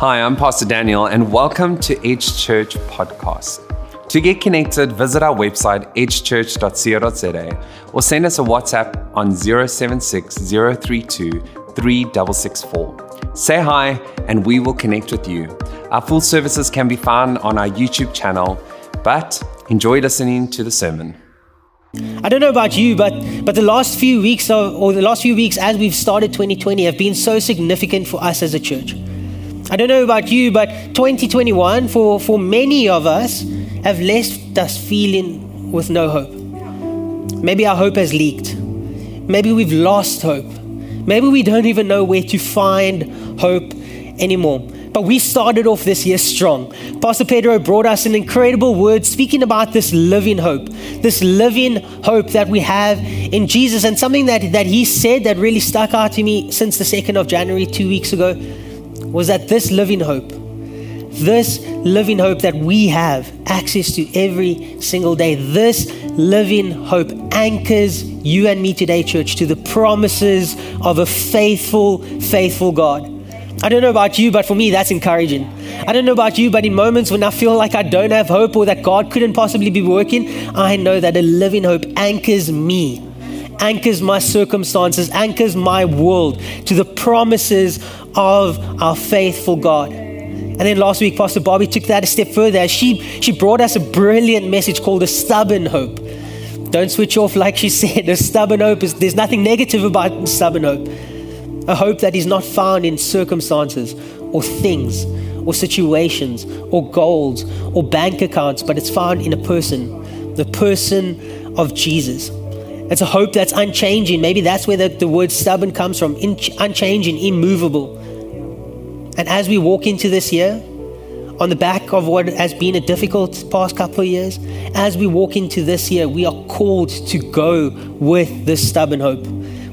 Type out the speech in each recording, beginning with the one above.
Hi, I'm Pastor Daniel, and welcome to Edge Church Podcast. To get connected, visit our website, edgechurch.co.za, or send us a WhatsApp on 076 032 3664. Say hi, and we will connect with you. Our full services can be found on our YouTube channel, but enjoy listening to the sermon. I don't know about you, but but the last few weeks or the last few weeks as we've started 2020 have been so significant for us as a church. I don't know about you, but 2021 for, for many of us have left us feeling with no hope. Maybe our hope has leaked. Maybe we've lost hope. Maybe we don't even know where to find hope anymore. But we started off this year strong. Pastor Pedro brought us an incredible word speaking about this living hope, this living hope that we have in Jesus. And something that, that he said that really stuck out to me since the 2nd of January, two weeks ago, was that this living hope, this living hope that we have access to every single day, this living hope anchors you and me today, church, to the promises of a faithful, faithful God. I don't know about you, but for me, that's encouraging. I don't know about you, but in moments when I feel like I don't have hope or that God couldn't possibly be working, I know that a living hope anchors me, anchors my circumstances, anchors my world to the promises of our faithful God. And then last week, Pastor Bobby took that a step further. She, she brought us a brilliant message called a stubborn hope. Don't switch off, like she said. A stubborn hope is there's nothing negative about stubborn hope a hope that is not found in circumstances or things or situations or goals or bank accounts, but it's found in a person, the person of Jesus. It's a hope that's unchanging. Maybe that's where the, the word stubborn comes from in, unchanging, immovable. And as we walk into this year, on the back of what has been a difficult past couple of years, as we walk into this year, we are called to go with this stubborn hope.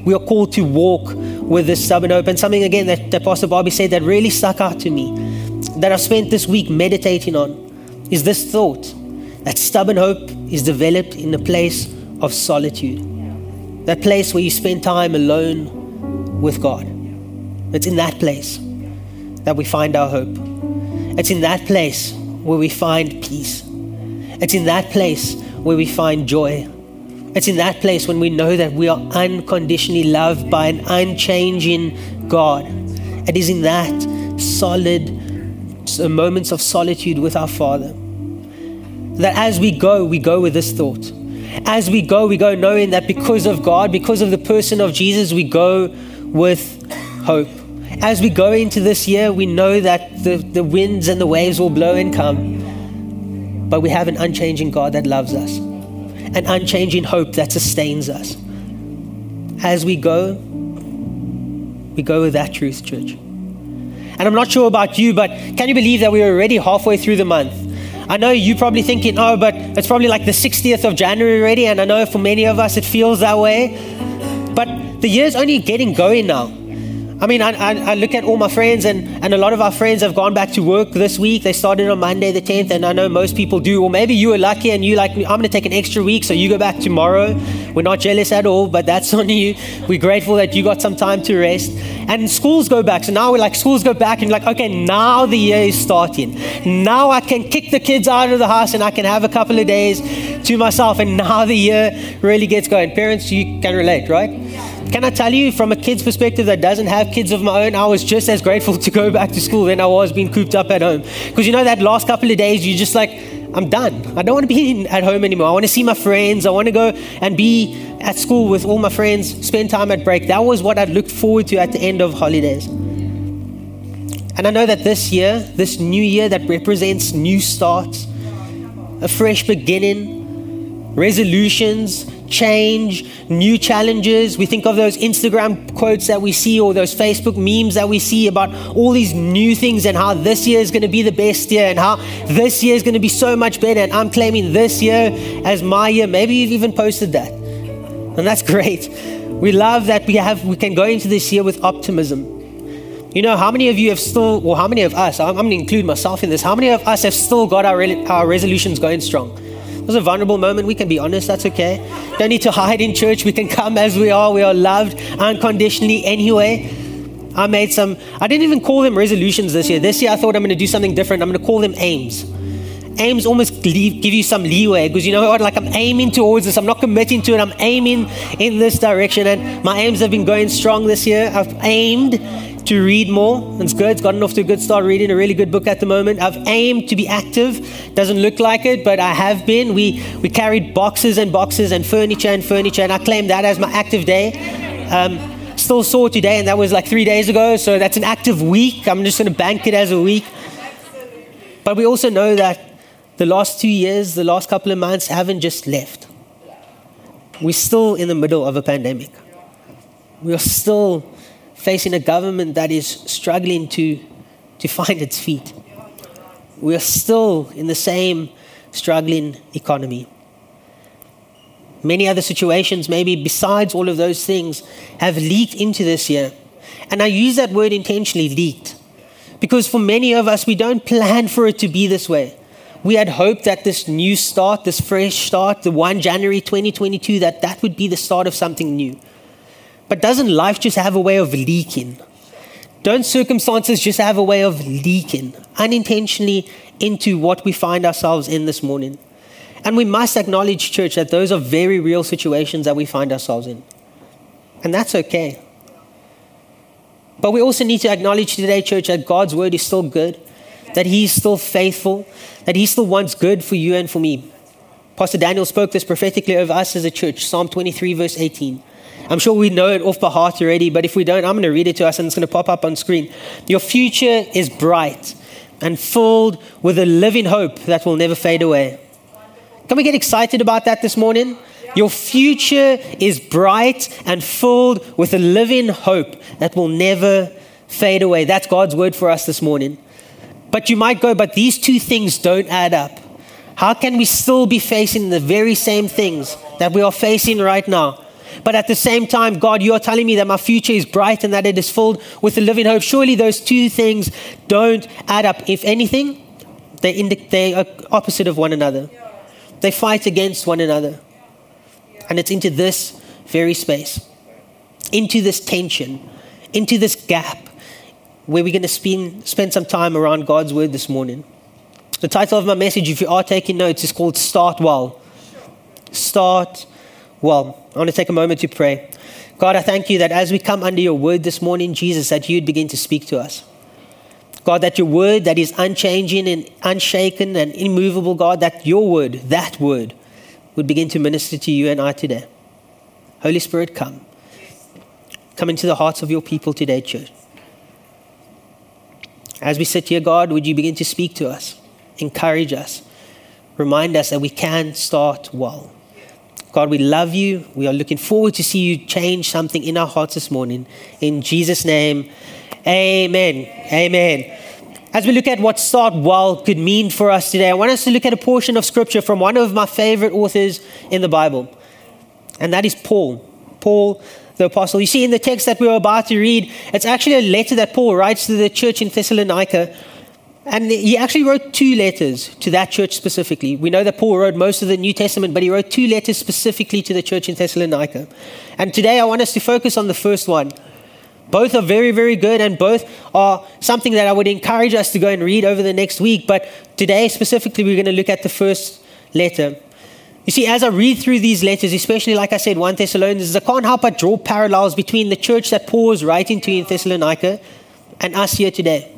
We are called to walk with this stubborn hope. And something again that, that Pastor Bobby said that really stuck out to me, that I've spent this week meditating on, is this thought that stubborn hope is developed in a place of solitude. That place where you spend time alone with God. It's in that place that we find our hope. It's in that place where we find peace. It's in that place where we find joy. It's in that place when we know that we are unconditionally loved by an unchanging God. It is in that solid moments of solitude with our Father that as we go, we go with this thought. As we go, we go knowing that because of God, because of the person of Jesus, we go with hope. As we go into this year, we know that the, the winds and the waves will blow and come, but we have an unchanging God that loves us an unchanging hope that sustains us. As we go, we go with that truth, church. And I'm not sure about you, but can you believe that we're already halfway through the month? I know you're probably thinking, oh, but it's probably like the 60th of January already, and I know for many of us it feels that way. But the year's only getting going now. I mean, I, I, I, look at all my friends, and, and a lot of our friends have gone back to work this week. They started on Monday the 10th, and I know most people do. Or maybe you were lucky and you like, I'm going to take an extra week, so you go back tomorrow. We're not jealous at all, but that's on you. We're grateful that you got some time to rest. And schools go back. So now we're like, schools go back, and you're like, okay, now the year is starting. Now I can kick the kids out of the house and I can have a couple of days to myself, and now the year really gets going. Parents, you can relate, right? Can I tell you, from a kid's perspective that doesn't have kids of my own, I was just as grateful to go back to school than I was being cooped up at home. Because you know, that last couple of days, you're just like, I'm done. I don't want to be at home anymore. I want to see my friends. I want to go and be at school with all my friends, spend time at break. That was what I looked forward to at the end of holidays. And I know that this year, this new year that represents new starts, a fresh beginning, resolutions, change, new challenges. We think of those Instagram quotes that we see or those Facebook memes that we see about all these new things and how this year is going to be the best year and how this year is going to be so much better. And I'm claiming this year as my year. Maybe you've even posted that. And that's great. We love that we have we can go into this year with optimism. You know, how many of you have still, or how many of us, I'm, I'm going to include myself in this, how many of us have still got our, our resolutions going strong? Was a vulnerable moment. We can be honest, that's okay. Don't need to hide in church. We can come as we are. We are loved unconditionally anyway. I made some, I didn't even call them resolutions this year. This year I thought I'm going to do something different. I'm going to call them aims. Aims almost leave, give you some leeway because you know what? Like I'm aiming towards this. I'm not committing to it. I'm aiming in this direction. And my aims have been going strong this year. I've aimed to read more. It's good. It's gotten off to a good start reading a really good book at the moment. I've aimed to be active. Doesn't look like it, but I have been. We we carried boxes and boxes and furniture and furniture, and I claim that as my active day. Um, still sore today, and that was like three days ago. So that's an active week. I'm just going to bank it as a week. But we also know that the last two years, the last couple of months haven't just left. We're still in the middle of a pandemic. We are still facing a government that is struggling to, to find its feet. We are still in the same struggling economy. Many other situations, maybe besides all of those things, have leaked into this year. And I use that word intentionally, leaked, because for many of us, we don't plan for it to be this way. We had hoped that this new start, this fresh start, the 1 January 2022, that that would be the start of something new. But doesn't life just have a way of leaking? Don't circumstances just have a way of leaking unintentionally into what we find ourselves in this morning? And we must acknowledge, church, that those are very real situations that we find ourselves in. And that's okay. But we also need to acknowledge today, church, that God's word is still good, that He's still faithful, that He still wants good for you and for me. Pastor Daniel spoke this prophetically over us as a church, Psalm 23, verse 18. I'm sure we know it off by heart already, but if we don't, I'm going to read it to us and it's going to pop up on screen. Your future is bright and filled with a living hope that will never fade away. Can we get excited about that this morning? Your future is bright and filled with a living hope that will never fade away. That's God's word for us this morning. But you might go, but these two things don't add up. How can we still be facing the very same things that we are facing right now? But at the same time, God, you are telling me that my future is bright and that it is filled with a living hope. Surely those two things don't add up. If anything, they, they are opposite of one another. They fight against one another. And it's into this very space, into this tension, into this gap where we're going to spend, spend some time around God's word this morning. The title of my message, if you are taking notes, is called Start Well. Start Well. I want to take a moment to pray. God, I thank you that as we come under your word this morning, Jesus, that you'd begin to speak to us. God, that your word that is unchanging and unshaken and immovable, God, that your word, that word, would begin to minister to you and I today. Holy Spirit, come. Come into the hearts of your people today, church. As we sit here, God, would you begin to speak to us, encourage us, remind us that we can start well. God, we love you. We are looking forward to see you change something in our hearts this morning. In Jesus' name, amen. Amen. As we look at what start well could mean for us today, I want us to look at a portion of scripture from one of my favorite authors in the Bible, and that is Paul. Paul, the apostle. You see, in the text that we are about to read, it's actually a letter that Paul writes to the church in Thessalonica. And he actually wrote two letters to that church specifically. We know that Paul wrote most of the New Testament, but he wrote two letters specifically to the church in Thessalonica. And today I want us to focus on the first one. Both are very, very good, and both are something that I would encourage us to go and read over the next week. But today, specifically, we're going to look at the first letter. You see, as I read through these letters, especially like I said, 1 Thessalonians, I can't help but draw parallels between the church that Paul was writing to in Thessalonica and us here today.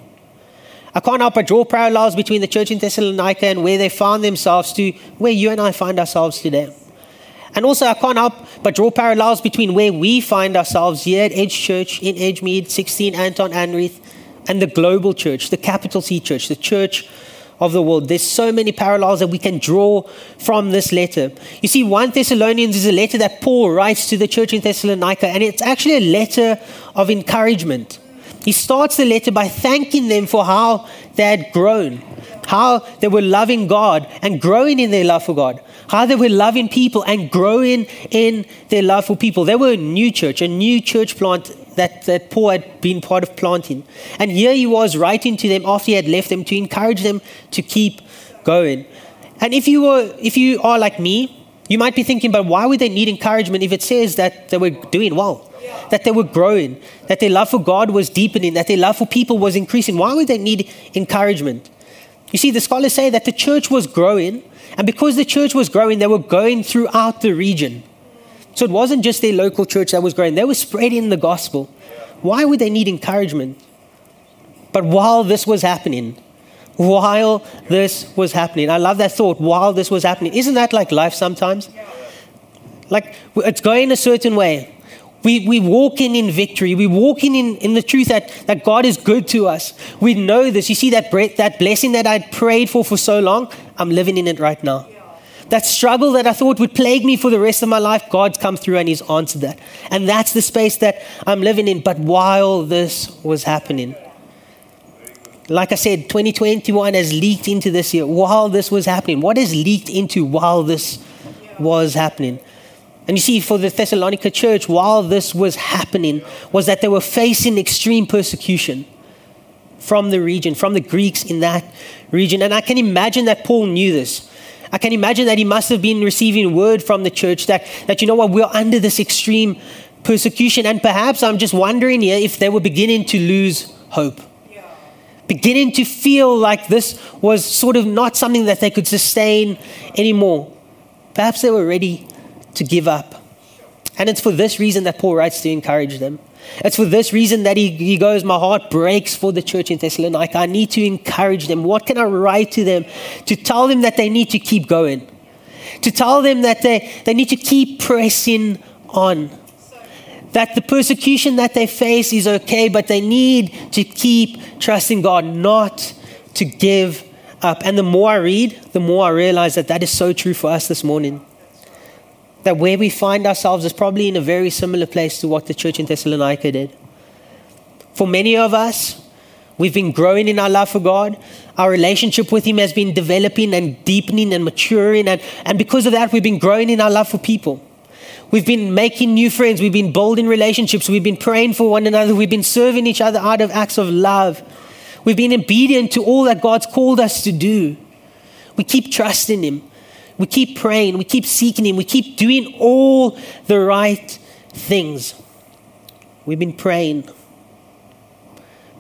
I can't help but draw parallels between the church in Thessalonica and where they found themselves to where you and I find ourselves today. And also, I can't help but draw parallels between where we find ourselves here at Edge Church in Edgemead, 16 Anton Anrith, and the global church, the capital C church, the church of the world. There's so many parallels that we can draw from this letter. You see, 1 Thessalonians is a letter that Paul writes to the church in Thessalonica, and it's actually a letter of encouragement. He starts the letter by thanking them for how they had grown, how they were loving God and growing in their love for God, how they were loving people and growing in their love for people. They were a new church, a new church plant that, that Paul had been part of planting. And here he was writing to them after he had left them to encourage them to keep going. And if you were if you are like me, you might be thinking, but why would they need encouragement if it says that they were doing well? That they were growing, that their love for God was deepening, that their love for people was increasing. Why would they need encouragement? You see, the scholars say that the church was growing, and because the church was growing, they were going throughout the region. So it wasn't just their local church that was growing, they were spreading the gospel. Why would they need encouragement? But while this was happening, while this was happening, I love that thought, while this was happening. Isn't that like life sometimes? Like it's going a certain way. We, we walking in in victory. We walking in, in the truth that, that God is good to us. We know this. You see that, that blessing that I prayed for for so long? I'm living in it right now. That struggle that I thought would plague me for the rest of my life, God's come through and He's answered that. And that's the space that I'm living in. But while this was happening, like I said, 2021 has leaked into this year while this was happening. What has leaked into while this was happening? And you see, for the Thessalonica church, while this was happening, was that they were facing extreme persecution from the region, from the Greeks in that region. And I can imagine that Paul knew this. I can imagine that he must have been receiving word from the church that, that you know what, we're under this extreme persecution. And perhaps I'm just wondering here if they were beginning to lose hope. Beginning to feel like this was sort of not something that they could sustain anymore. Perhaps they were ready to give up. And it's for this reason that Paul writes to encourage them. It's for this reason that he, he goes, My heart breaks for the church in Thessalonica. I need to encourage them. What can I write to them? To tell them that they need to keep going, to tell them that they, they need to keep pressing on. That the persecution that they face is okay, but they need to keep trusting God, not to give up. And the more I read, the more I realize that that is so true for us this morning that where we find ourselves is probably in a very similar place to what the church in Thessalonica did. For many of us, we've been growing in our love for God. Our relationship with Him has been developing and deepening and maturing. And, and because of that, we've been growing in our love for people. We've been making new friends. We've been building relationships. We've been praying for one another. We've been serving each other out of acts of love. We've been obedient to all that God's called us to do. We keep trusting Him. We keep praying, we keep seeking Him, we keep doing all the right things. We've been praying.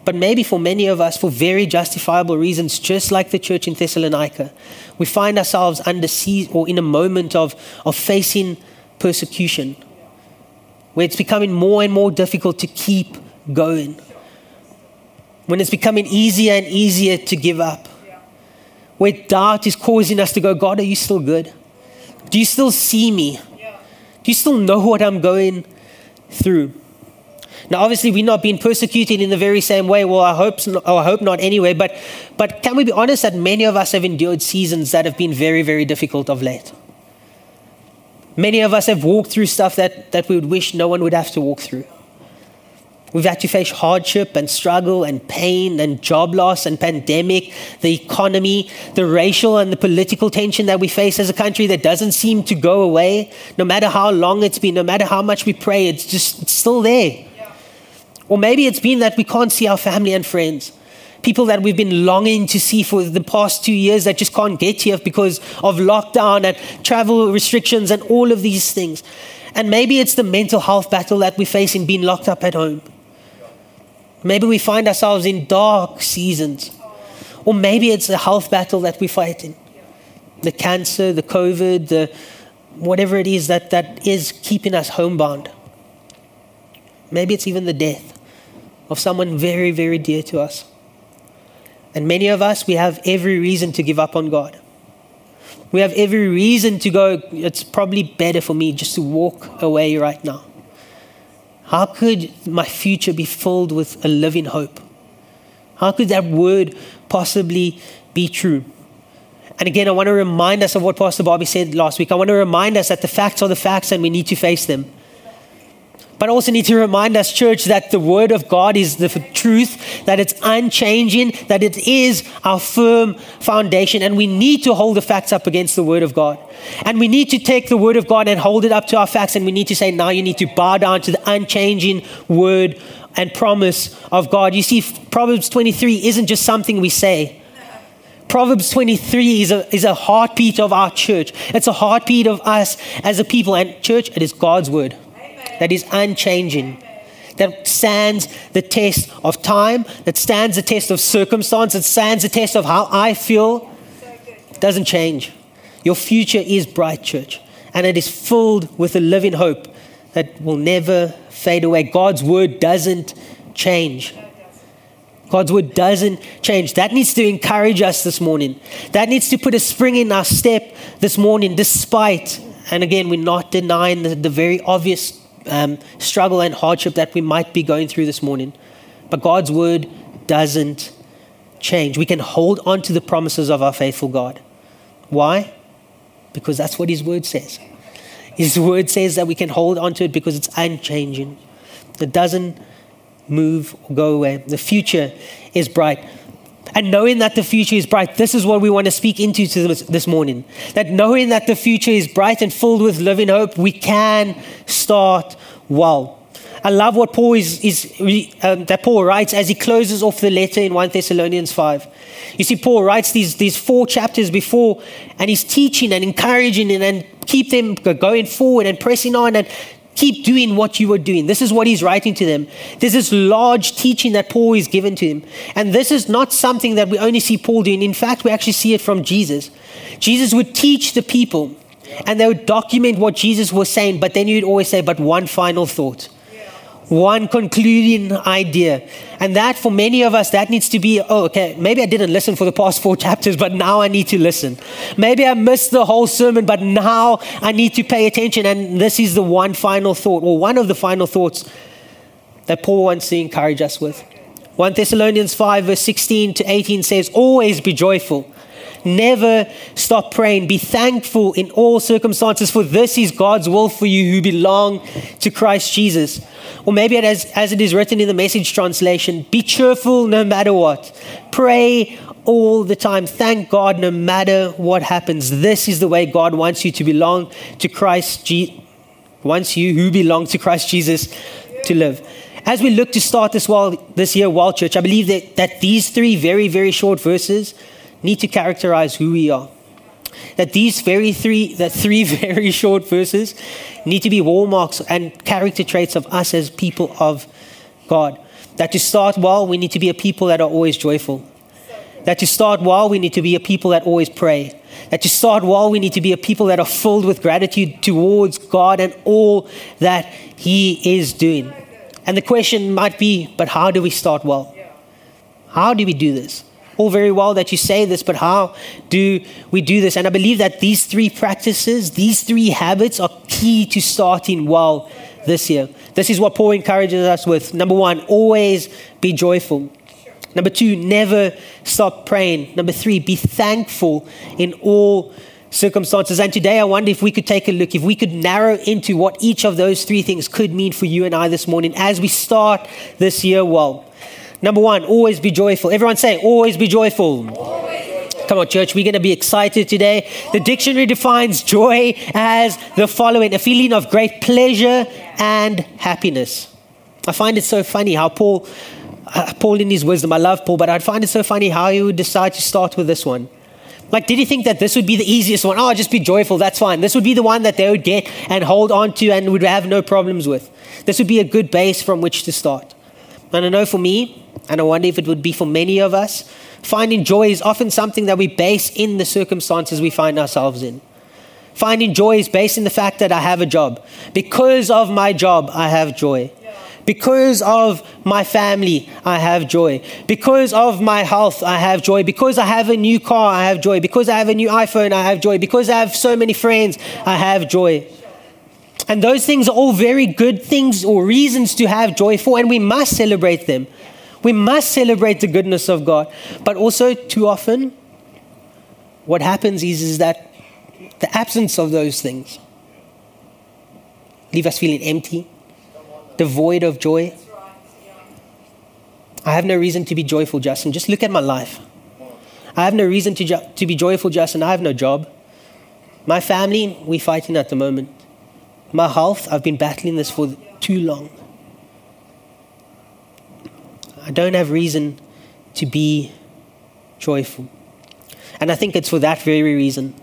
But maybe for many of us, for very justifiable reasons, just like the church in Thessalonica, we find ourselves under siege or in a moment of, of facing persecution, where it's becoming more and more difficult to keep going, when it's becoming easier and easier to give up where doubt is causing us to go, God, are you still good? Do you still see me? Do you still know what I'm going through? Now, obviously, we're not being persecuted in the very same way. Well, I hope, I hope not anyway. But, but can we be honest that many of us have endured seasons that have been very, very difficult of late? Many of us have walked through stuff that, that we would wish no one would have to walk through. We've had to face hardship and struggle and pain and job loss and pandemic, the economy, the racial and the political tension that we face as a country that doesn't seem to go away. No matter how long it's been, no matter how much we pray, it's just it's still there. Or maybe it's been that we can't see our family and friends. People that we've been longing to see for the past two years that just can't get here because of lockdown and travel restrictions and all of these things. And maybe it's the mental health battle that we face in being locked up at home. Maybe we find ourselves in dark seasons. Or maybe it's a health battle that we're fighting the cancer, the COVID, the whatever it is that, that is keeping us homebound. Maybe it's even the death of someone very, very dear to us. And many of us, we have every reason to give up on God. We have every reason to go, it's probably better for me just to walk away right now. How could my future be filled with a living hope? How could that word possibly be true? And again, I want to remind us of what Pastor Bobby said last week. I want to remind us that the facts are the facts and we need to face them. But I also need to remind us, church, that the Word of God is the truth, that it's unchanging, that it is our firm foundation. And we need to hold the facts up against the Word of God. And we need to take the Word of God and hold it up to our facts. And we need to say, now you need to bow down to the unchanging Word and promise of God. You see, Proverbs 23 isn't just something we say. Proverbs 23 is a, is a heartbeat of our church. It's a heartbeat of us as a people. And church, it is God's word. That is unchanging, that stands the test of time, that stands the test of circumstance, that stands the test of how I feel, doesn't change. Your future is bright, church, and it is filled with a living hope that will never fade away. God's word doesn't change. God's word doesn't change. That needs to encourage us this morning. That needs to put a spring in our step this morning, despite, and again, we're not denying the, the very obvious um, struggle and hardship that we might be going through this morning. But God's word doesn't change. We can hold on to the promises of our faithful God. Why? Because that's what His word says. His word says that we can hold on to it because it's unchanging. It doesn't move or go away. The future is bright. And knowing that the future is bright, this is what we want to speak into to this, this morning. That knowing that the future is bright and filled with living hope, we can start well. I love what Paul is, is um, that Paul writes as he closes off the letter in 1 Thessalonians 5. You see, Paul writes these, these four chapters before, and he's teaching and encouraging and, and keep them going forward and pressing on and keep doing what you were doing. This is what he's writing to them. There's this large teaching that Paul is given to him. And this is not something that we only see Paul doing. In fact, we actually see it from Jesus. Jesus would teach the people and they would document what Jesus was saying, but then you'd always say, but one final thought one concluding idea. And that for many of us, that needs to be, oh, okay, maybe I didn't listen for the past four chapters, but now I need to listen. Maybe I missed the whole sermon, but now I need to pay attention. And this is the one final thought, or one of the final thoughts that Paul wants to encourage us with. 1 Thessalonians 5, verse 16 to 18 says, Always be joyful. Never stop praying. Be thankful in all circumstances, for this is God's will for you who belong to Christ Jesus. Or maybe as, as it is written in the message translation, be cheerful no matter what. Pray all the time. Thank God no matter what happens. This is the way God wants you to belong to Christ, Je- wants you who belong to Christ Jesus to live. As we look to start this, well, this year, Wild Church, I believe that, that these three very, very short verses need to characterize who we are. That these very three, that three very short verses need to be hallmarks and character traits of us as people of God. That to start well, we need to be a people that are always joyful. That to start well, we need to be a people that always pray. That to start well, we need to be a people that are filled with gratitude towards God and all that He is doing. And the question might be, but how do we start well? How do we do this? All very well that you say this, but how do we do this? And I believe that these three practices, these three habits are key to starting well this year. This is what Paul encourages us with. Number one, always be joyful. Number two, never stop praying. Number three, be thankful in all circumstances. And today I wonder if we could take a look, if we could narrow into what each of those three things could mean for you and I this morning as we start this year well. Number one, always be joyful. Everyone say, always be joyful. Always. Come on, church, we're going to be excited today. The dictionary defines joy as the following a feeling of great pleasure and happiness. I find it so funny how Paul, uh, Paul in his wisdom, I love Paul, but I find it so funny how he would decide to start with this one. Like, did he think that this would be the easiest one? Oh, just be joyful, that's fine. This would be the one that they would get and hold on to and would have no problems with. This would be a good base from which to start. And I know for me, and I wonder if it would be for many of us, finding joy is often something that we base in the circumstances we find ourselves in. Finding joy is based in the fact that I have a job. Because of my job, I have joy. Because of my family, I have joy. Because of my health, I have joy. Because I have a new car, I have joy. Because I have a new iPhone, I have joy. Because I have so many friends, I have joy. And those things are all very good things or reasons to have joy for, and we must celebrate them. We must celebrate the goodness of God. But also, too often, what happens is, is that the absence of those things leave us feeling empty, devoid of joy. I have no reason to be joyful, Justin. Just look at my life. I have no reason to, jo- to be joyful, Justin. I have no job. My family, we're fighting at the moment. My health, I've been battling this for too long. I don't have reason to be joyful. And I think it's for that very reason,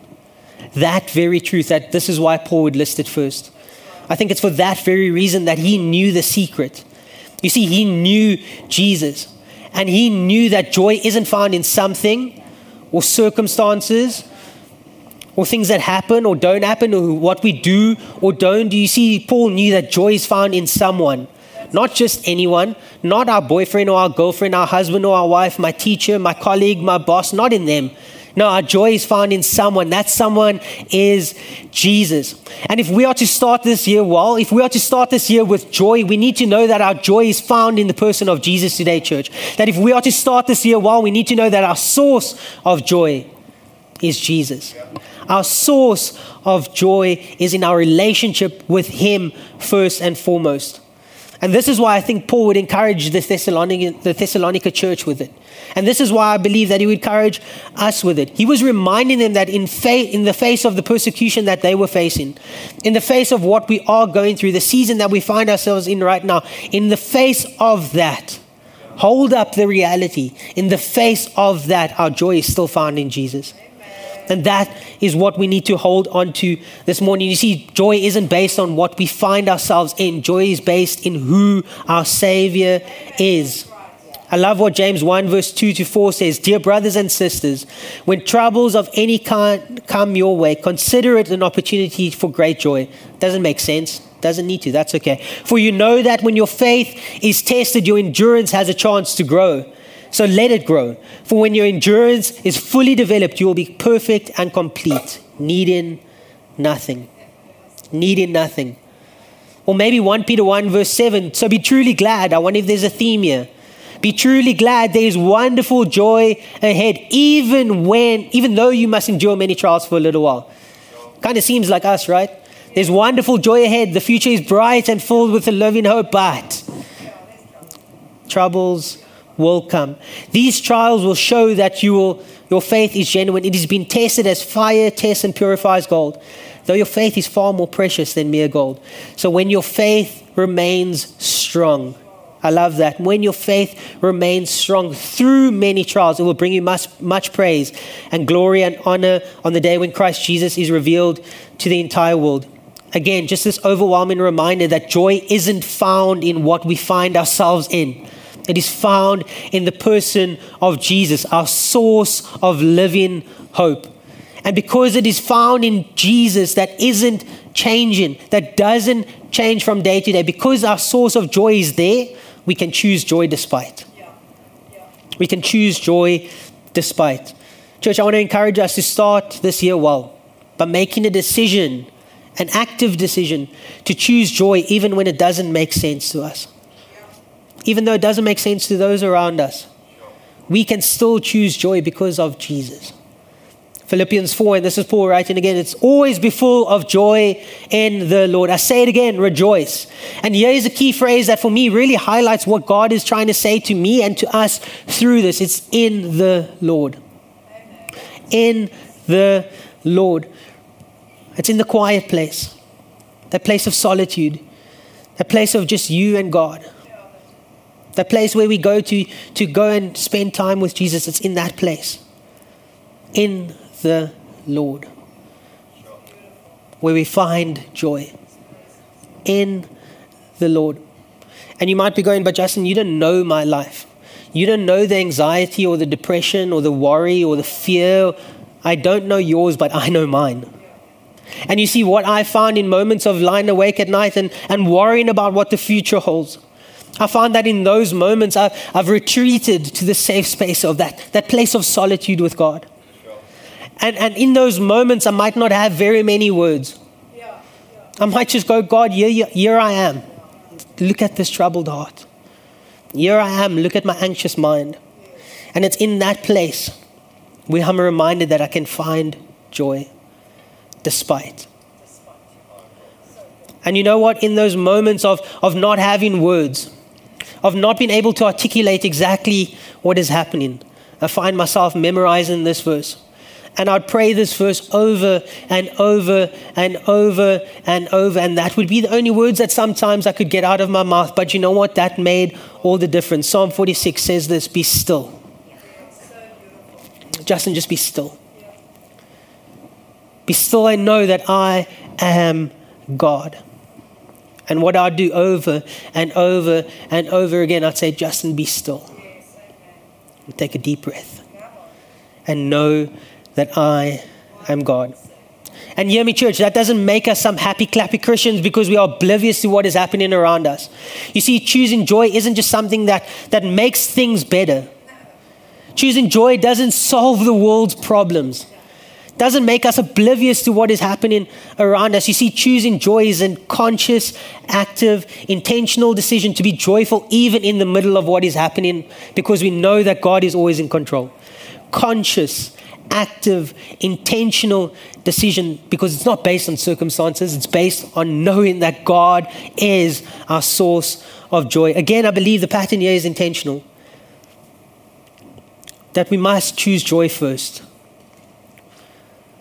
that very truth, that this is why Paul would list it first. I think it's for that very reason that he knew the secret. You see, he knew Jesus. And he knew that joy isn't found in something or circumstances or things that happen or don't happen or what we do or don't do. You see, Paul knew that joy is found in someone, not just anyone, not our boyfriend or our girlfriend, our husband or our wife, my teacher, my colleague, my boss, not in them. No, our joy is found in someone. That someone is Jesus. And if we are to start this year well, if we are to start this year with joy, we need to know that our joy is found in the person of Jesus today, church. That if we are to start this year well, we need to know that our source of joy is Jesus. Our source of joy is in our relationship with Him first and foremost. And this is why I think Paul would encourage the Thessalonica, the Thessalonica church with it. And this is why I believe that he would encourage us with it. He was reminding them that in, fa- in the face of the persecution that they were facing, in the face of what we are going through, the season that we find ourselves in right now, in the face of that, hold up the reality. In the face of that, our joy is still found in Jesus. And that is what we need to hold on to this morning. You see, joy isn't based on what we find ourselves in, joy is based in who our Savior is. I love what James 1, verse 2 to 4 says Dear brothers and sisters, when troubles of any kind come your way, consider it an opportunity for great joy. Doesn't make sense. Doesn't need to. That's okay. For you know that when your faith is tested, your endurance has a chance to grow. So let it grow. For when your endurance is fully developed, you will be perfect and complete, needing nothing. Needing nothing. Or maybe 1 Peter 1, verse 7. So be truly glad. I wonder if there's a theme here. Be truly glad there is wonderful joy ahead, even when, even though you must endure many trials for a little while. Kind of seems like us, right? There's wonderful joy ahead. The future is bright and filled with a loving hope, but troubles will come. These trials will show that you will, your faith is genuine. It has been tested as fire tests and purifies gold, though your faith is far more precious than mere gold. So when your faith remains strong, I love that. When your faith remains strong through many trials, it will bring you much, much praise and glory and honor on the day when Christ Jesus is revealed to the entire world. Again, just this overwhelming reminder that joy isn't found in what we find ourselves in. It is found in the person of Jesus, our source of living hope. And because it is found in Jesus that isn't changing, that doesn't change from day to day, because our source of joy is there, we can choose joy despite. We can choose joy despite. Church, I want to encourage us to start this year well by making a decision, an active decision, to choose joy even when it doesn't make sense to us even though it doesn't make sense to those around us, we can still choose joy because of Jesus. Philippians 4, and this is Paul writing again, it's always be full of joy in the Lord. I say it again, rejoice. And here is a key phrase that for me really highlights what God is trying to say to me and to us through this. It's in the Lord. In the Lord. It's in the quiet place, that place of solitude, that place of just you and God the place where we go to, to go and spend time with Jesus, it's in that place. In the Lord. Where we find joy. In the Lord. And you might be going, but Justin, you don't know my life. You don't know the anxiety or the depression or the worry or the fear. I don't know yours, but I know mine. And you see, what I find in moments of lying awake at night and, and worrying about what the future holds I find that in those moments, I've, I've retreated to the safe space of that, that place of solitude with God. And, and in those moments, I might not have very many words. I might just go, God, here, here I am. Look at this troubled heart. Here I am. Look at my anxious mind. And it's in that place where I'm reminded that I can find joy despite. And you know what? In those moments of, of not having words, of not being able to articulate exactly what is happening. I find myself memorizing this verse. And I'd pray this verse over and over and over and over. And that would be the only words that sometimes I could get out of my mouth. But you know what? That made all the difference. Psalm 46 says this Be still. Justin, just be still. Be still and know that I am God. And what I'd do over and over and over again, I'd say, Justin, be still. Take a deep breath and know that I am God. And hear me, church, that doesn't make us some happy, clappy Christians because we are oblivious to what is happening around us. You see, choosing joy isn't just something that, that makes things better. Choosing joy doesn't solve the world's problems, doesn't make us oblivious to what is happening around us. You see, choosing joy is a conscious, active, intentional decision to be joyful even in the middle of what is happening because we know that God is always in control. Conscious, active, intentional decision because it's not based on circumstances, it's based on knowing that God is our source of joy. Again, I believe the pattern here is intentional. That we must choose joy first.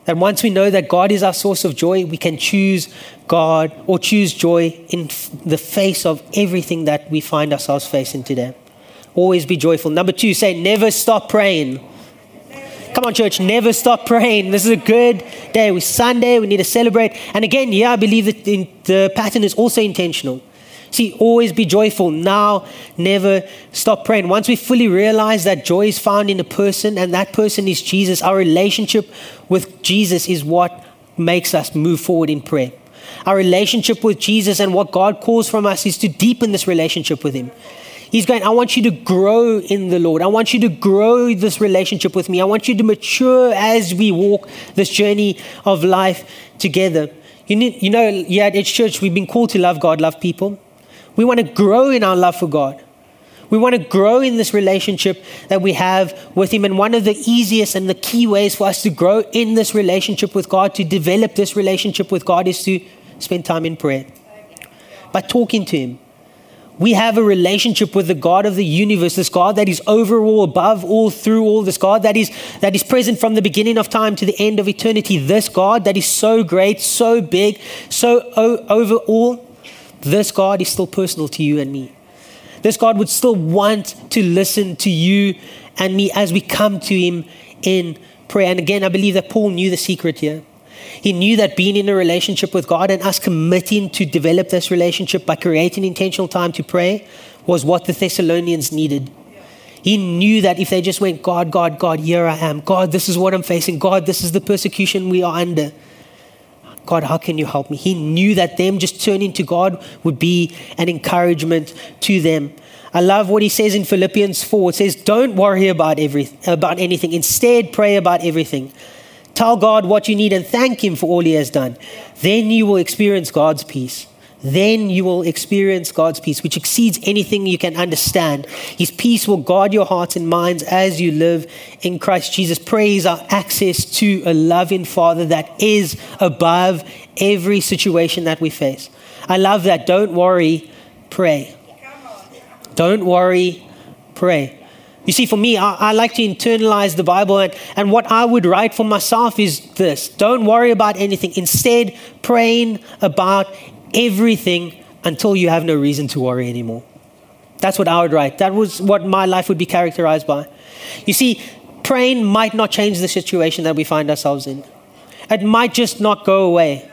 That once we know that God is our source of joy, we can choose God or choose joy in the face of everything that we find ourselves facing today. Always be joyful. Number two, say never stop praying. Come on, church, never stop praying. This is a good day. We're Sunday, we need to celebrate. And again, yeah, I believe that the pattern is also intentional. See, always be joyful. Now, never stop praying. Once we fully realize that joy is found in a person and that person is Jesus, our relationship with Jesus is what makes us move forward in prayer. Our relationship with Jesus and what God calls from us is to deepen this relationship with Him. He's going, I want you to grow in the Lord. I want you to grow this relationship with me. I want you to mature as we walk this journey of life together. You, need, you know, yeah, at Edge Church, we've been called to love God, love people. We want to grow in our love for God. We want to grow in this relationship that we have with Him. And one of the easiest and the key ways for us to grow in this relationship with God, to develop this relationship with God, is to spend time in prayer. By talking to Him, we have a relationship with the God of the universe, this God that is over all, above all, through all, this God that is, that is present from the beginning of time to the end of eternity, this God that is so great, so big, so over all. This God is still personal to you and me. This God would still want to listen to you and me as we come to Him in prayer. And again, I believe that Paul knew the secret here. He knew that being in a relationship with God and us committing to develop this relationship by creating intentional time to pray was what the Thessalonians needed. He knew that if they just went, God, God, God, here I am. God, this is what I'm facing. God, this is the persecution we are under. God, how can you help me? He knew that them just turning to God would be an encouragement to them. I love what he says in Philippians 4. It says, Don't worry about, every, about anything. Instead, pray about everything. Tell God what you need and thank Him for all He has done. Then you will experience God's peace. Then you will experience God's peace, which exceeds anything you can understand. His peace will guard your hearts and minds as you live in Christ Jesus. Praise our access to a loving Father that is above every situation that we face. I love that. Don't worry, pray. Don't worry, pray. You see, for me, I, I, like to internalize the Bible, and, and what I would write for myself is this don't worry about anything. Instead, praying about everything until you have no reason to worry anymore. That's what I would write. That was what my life would be characterized by. You see, praying might not change the situation that we find ourselves in, it might just not go away.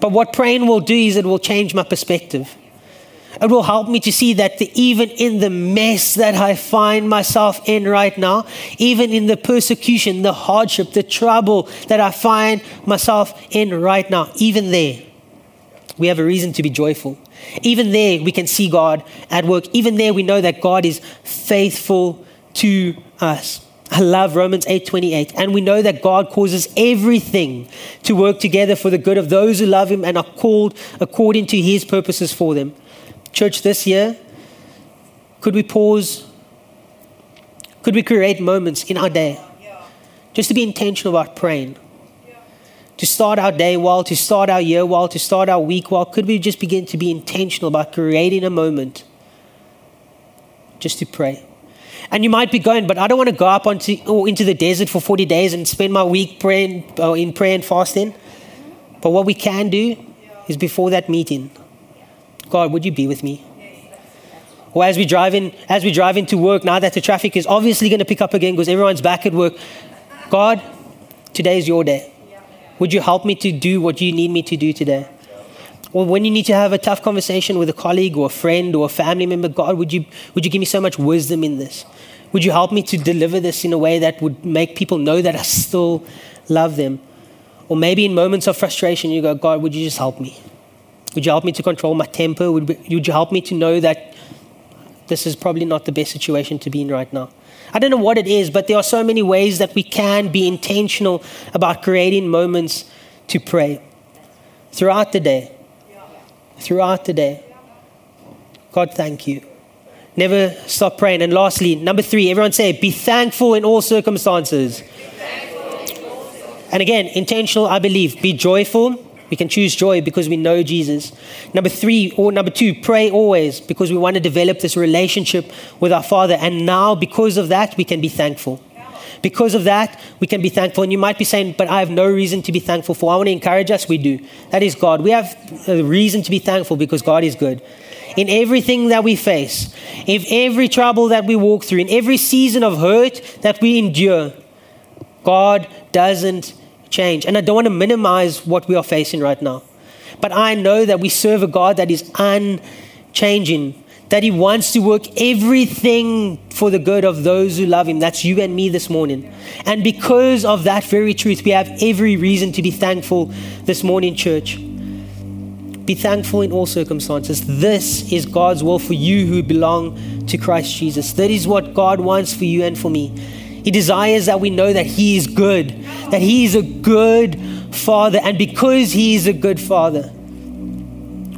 But what praying will do is it will change my perspective. It will help me to see that the, even in the mess that I find myself in right now, even in the persecution, the hardship, the trouble that I find myself in right now, even there, we have a reason to be joyful. Even there, we can see God at work. Even there, we know that God is faithful to us. I love Romans 8:28 and we know that God causes everything to work together for the good of those who love him and are called according to his purposes for them. Church, this year, could we pause? Could we create moments in our day just to be intentional about praying? To start our day well, to start our year well, to start our week well, could we just begin to be intentional about creating a moment just to pray? And you might be going, but I don't want to go up onto, or into the desert for 40 days and spend my week praying, uh, in prayer and fasting. But what we can do is before that meeting, God, would you be with me? Or as we drive in, as we drive into work, now that the traffic is obviously going to pick up again because everyone's back at work, God, today is your day. Would you help me to do what you need me to do today? Or when you need to have a tough conversation with a colleague or a friend or a family member, God, would you, would you give me so much wisdom in this? Would you help me to deliver this in a way that would make people know that I still love them? Or maybe in moments of frustration, you go, God, would you just help me? Would you help me to control my temper? Would, would you help me to know that this is probably not the best situation to be in right now? I don't know what it is, but there are so many ways that we can be intentional about creating moments to pray throughout the day. Throughout the day. God, thank you. Never stop praying. And lastly, number three, everyone say, be thankful in all circumstances. And again, intentional, I believe. Be joyful. We can choose joy because we know Jesus. Number three, or number two, pray always because we want to develop this relationship with our Father. And now, because of that, we can be thankful. Because of that, we can be thankful. And you might be saying, but I have no reason to be thankful for. I want to encourage us, we do. That is God. We have a reason to be thankful because God is good in everything that we face, in every trouble that we walk through, in every season of hurt that we endure, God doesn't change. And I don't want to minimize what we are facing right now. But I know that we serve a God that is unchanging, that He wants to work everything for the good of those who love Him. That's you and me this morning. And because of that very truth, we have every reason to be thankful this morning, church. Be thankful in all circumstances. This is God's will for you who belong to Christ Jesus. That is what God wants for you and for me. He desires that we know that He is good, that He is a good Father. And because He is a good Father,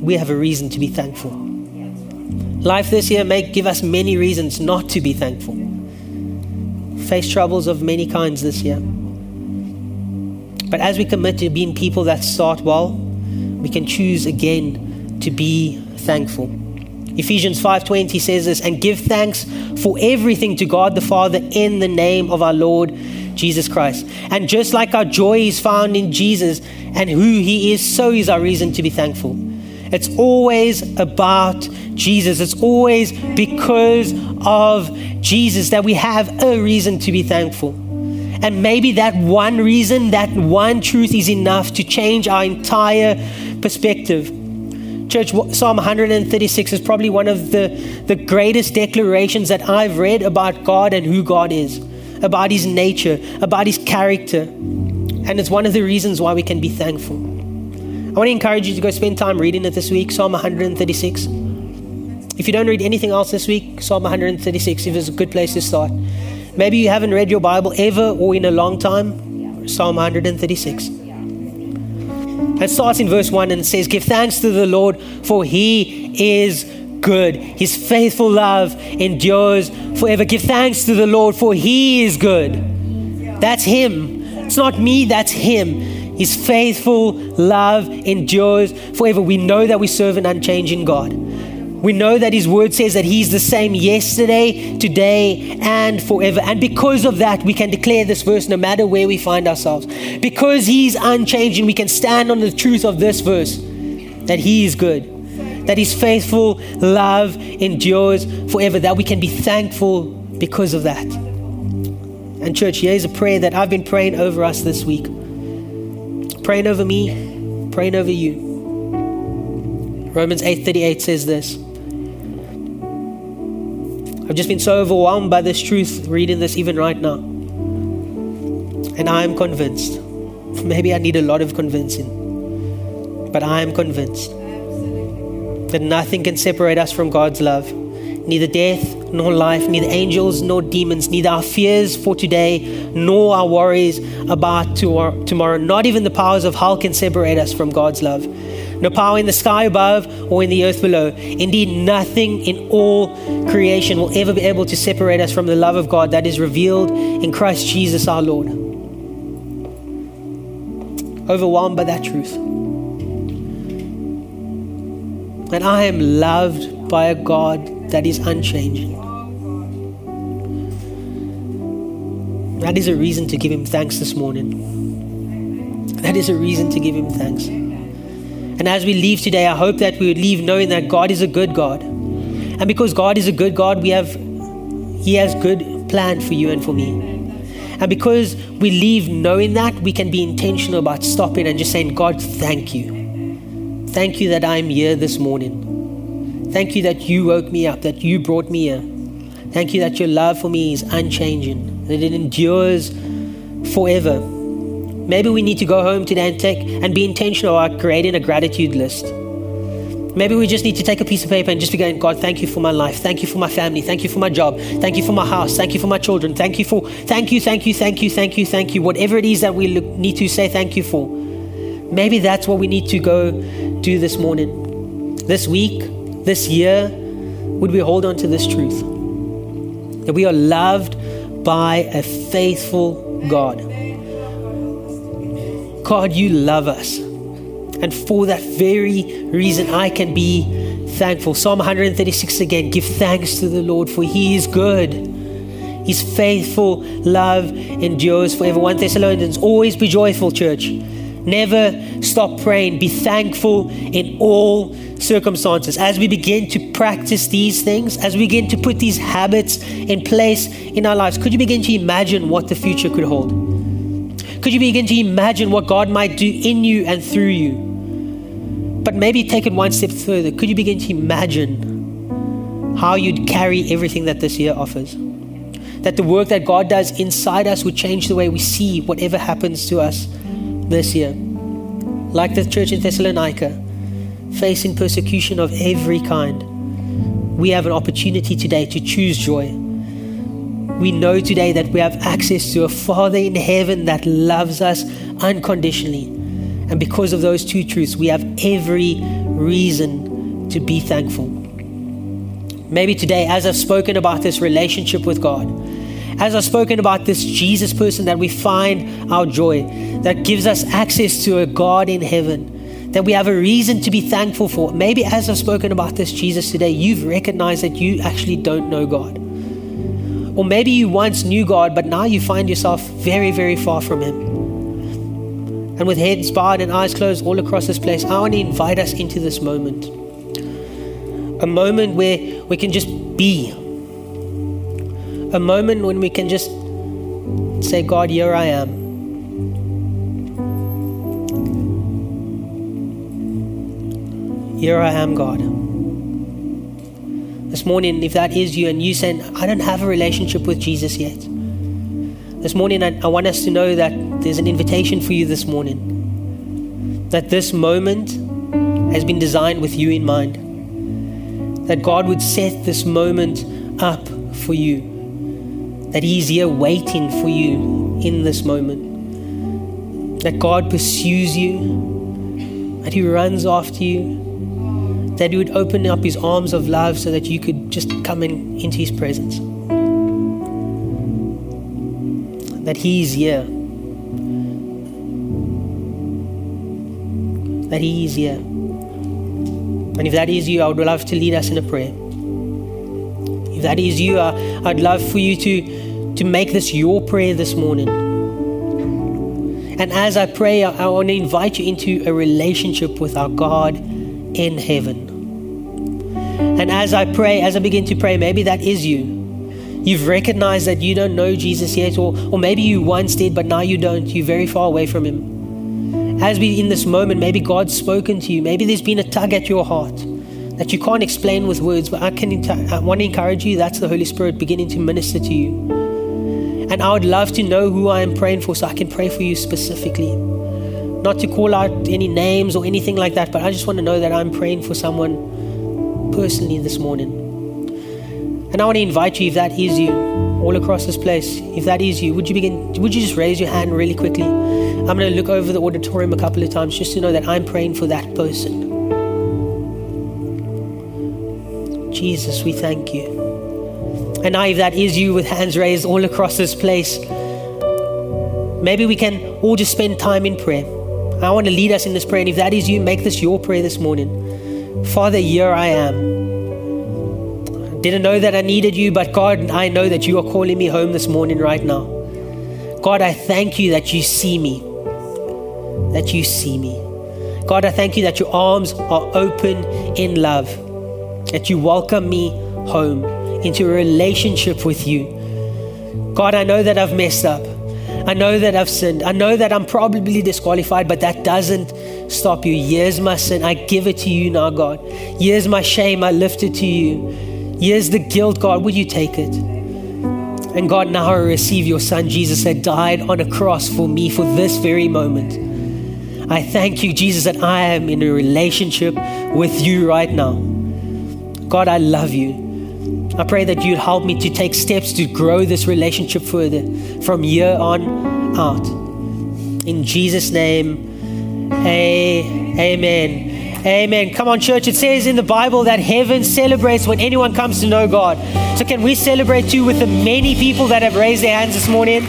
we have a reason to be thankful. Life this year may give us many reasons not to be thankful. Face troubles of many kinds this year. But as we commit to being people that start well, we can choose again to be thankful. Ephesians 5:20 says this and give thanks for everything to God the Father in the name of our Lord Jesus Christ. And just like our joy is found in Jesus and who he is, so is our reason to be thankful. It's always about Jesus. It's always because of Jesus that we have a reason to be thankful. And maybe that one reason, that one truth is enough to change our entire perspective. Church, Psalm 136 is probably one of the, the greatest declarations that I've read about God and who God is, about His nature, about His character. And it's one of the reasons why we can be thankful. I want to encourage you to go spend time reading it this week, Psalm 136. If you don't read anything else this week, Psalm 136 is a good place to start. Maybe you haven't read your Bible ever or in a long time, Psalm 136. It starts in verse 1 and says, Give thanks to the Lord, for he is good. His faithful love endures forever. Give thanks to the Lord, for he is good. That's him. It's not me, that's him. His faithful love endures forever. We know that we serve an unchanging God. We know that His word says that He's the same yesterday, today, and forever. And because of that, we can declare this verse no matter where we find ourselves. Because He's unchanging, we can stand on the truth of this verse that He is good, that His faithful love endures forever, that we can be thankful because of that. And, church, here's a prayer that I've been praying over us this week. Praying over me, praying over you. Romans 8:38 says this. I've just been so overwhelmed by this truth reading this even right now. And I am convinced. Maybe I need a lot of convincing. But I am convinced that nothing can separate us from God's love. Neither death nor life, neither angels nor demons, neither our fears for today nor our worries about tomorrow, not even the powers of hell can separate us from God's love no power in the sky above or in the earth below. Indeed, nothing in all creation will ever be able to separate us from the love of God that is revealed in Christ Jesus our Lord. Overwhelmed by that truth. And I am loved by a God that is unchanging. That is a reason to give him thanks this morning. That is a reason to give him thanks. And as we leave today, I hope that we would leave knowing that God is a good God. And because God is a good God, we have He has good plan for you and for me. And because we leave knowing that, we can be intentional about stopping and just saying, God, thank you. Thank you that I'm here this morning. Thank you that you woke me up, that you brought me here. Thank you that your love for me is unchanging, that it endures forever. Maybe we need to go home today and take and be intentional about creating a gratitude list. Maybe we just need to take a piece of paper and just be going, God, thank you for my life. Thank you for my family. Thank you for my job. Thank you for my house. Thank you for my children. Thank you for, thank you, thank you, thank you, thank you, thank you. Whatever it is that we look, need to say thank you for. Maybe that's what we need to go do this morning. This week, this year, would we hold on to this truth? That we are loved by a faithful God. God, you love us. And for that very reason, I can be thankful. Psalm 136 again give thanks to the Lord, for he is good. His faithful love endures forever. 1 Thessalonians, always be joyful, church. Never stop praying. Be thankful in all circumstances. As we begin to practice these things, as we begin to put these habits in place in our lives, could you begin to imagine what the future could hold? Could you begin to imagine what God might do in you and through you? But maybe take it one step further. Could you begin to imagine how you'd carry everything that this year offers? That the work that God does inside us would change the way we see whatever happens to us this year. Like the church in Thessalonica, facing persecution of every kind, we have an opportunity today to choose joy. We know today that we have access to a Father in heaven that loves us unconditionally. And because of those two truths, we have every reason to be thankful. Maybe today, as I've spoken about this relationship with God, as I've spoken about this Jesus person that we find our joy, that gives us access to a God in heaven, that we have a reason to be thankful for. Maybe as I've spoken about this Jesus today, you've recognized that you actually don't know God. Or maybe you once knew God, but now you find yourself very, very far from Him. And with heads bowed and eyes closed all across this place, I want to invite us into this moment. A moment where we can just be a moment when we can just say, God, here I am. Here I am, God. This morning, if that is you and you saying, I don't have a relationship with Jesus yet, this morning I, I want us to know that there's an invitation for you this morning. That this moment has been designed with you in mind. That God would set this moment up for you that He's here waiting for you in this moment. That God pursues you, that He runs after you, that He would open up His arms of love so that you could just come in, into His presence. That He is here. That He is here. And if that is you, I would love to lead us in a prayer. If that is you, I'd love for you to to make this your prayer this morning. And as I pray, I, want to invite you into a relationship with our God in heaven. And as I pray, as I begin to pray, maybe that is you. You've recognized that you don't know Jesus yet, or, or maybe you once did, but now you don't. You're very far away from Him. As we in this moment, maybe God's spoken to you. Maybe there's been a tug at your heart that you can't explain with words, but I can I want to encourage you. That's the Holy Spirit beginning to minister to you. And I would love to know who I am praying for so I can pray for you specifically. Not to call out any names or anything like that, but I just want to know that I'm praying for someone personally this morning. And I want to invite you, if that is you, all across this place, if that is you, would you begin, would you just raise your hand really quickly? I'm going to look over the auditorium a couple of times just to know that I'm praying for that person. Jesus, we thank you. And now, if that is you with hands raised all across this place, maybe we can all just spend time in prayer. I want to lead us in this prayer. And if that is you, make this your prayer this morning. Father, here I am. Didn't know that I needed you, but God, I know that you are calling me home this morning right now. God, I thank you that you see me. That you see me. God, I thank you that your arms are open in love, that you welcome me home into a relationship with you. God, I know that I've messed up. I know that I've sinned. I know that I'm probably disqualified, but that doesn't stop you. Here's my sin. I give it to you now, God. Here's my shame. I lift it to you. Here's the guilt, God. Would you take it? And God, now I receive your Son, Jesus, that died on a cross for me for this very moment. I thank you, Jesus, that I am in a relationship with you right now. God, I love you. I pray that you'd help me to take steps to grow this relationship further from year on out. In Jesus' name, amen. Amen. Come on, church. It says in the Bible that heaven celebrates when anyone comes to know God. So, can we celebrate too with the many people that have raised their hands this morning?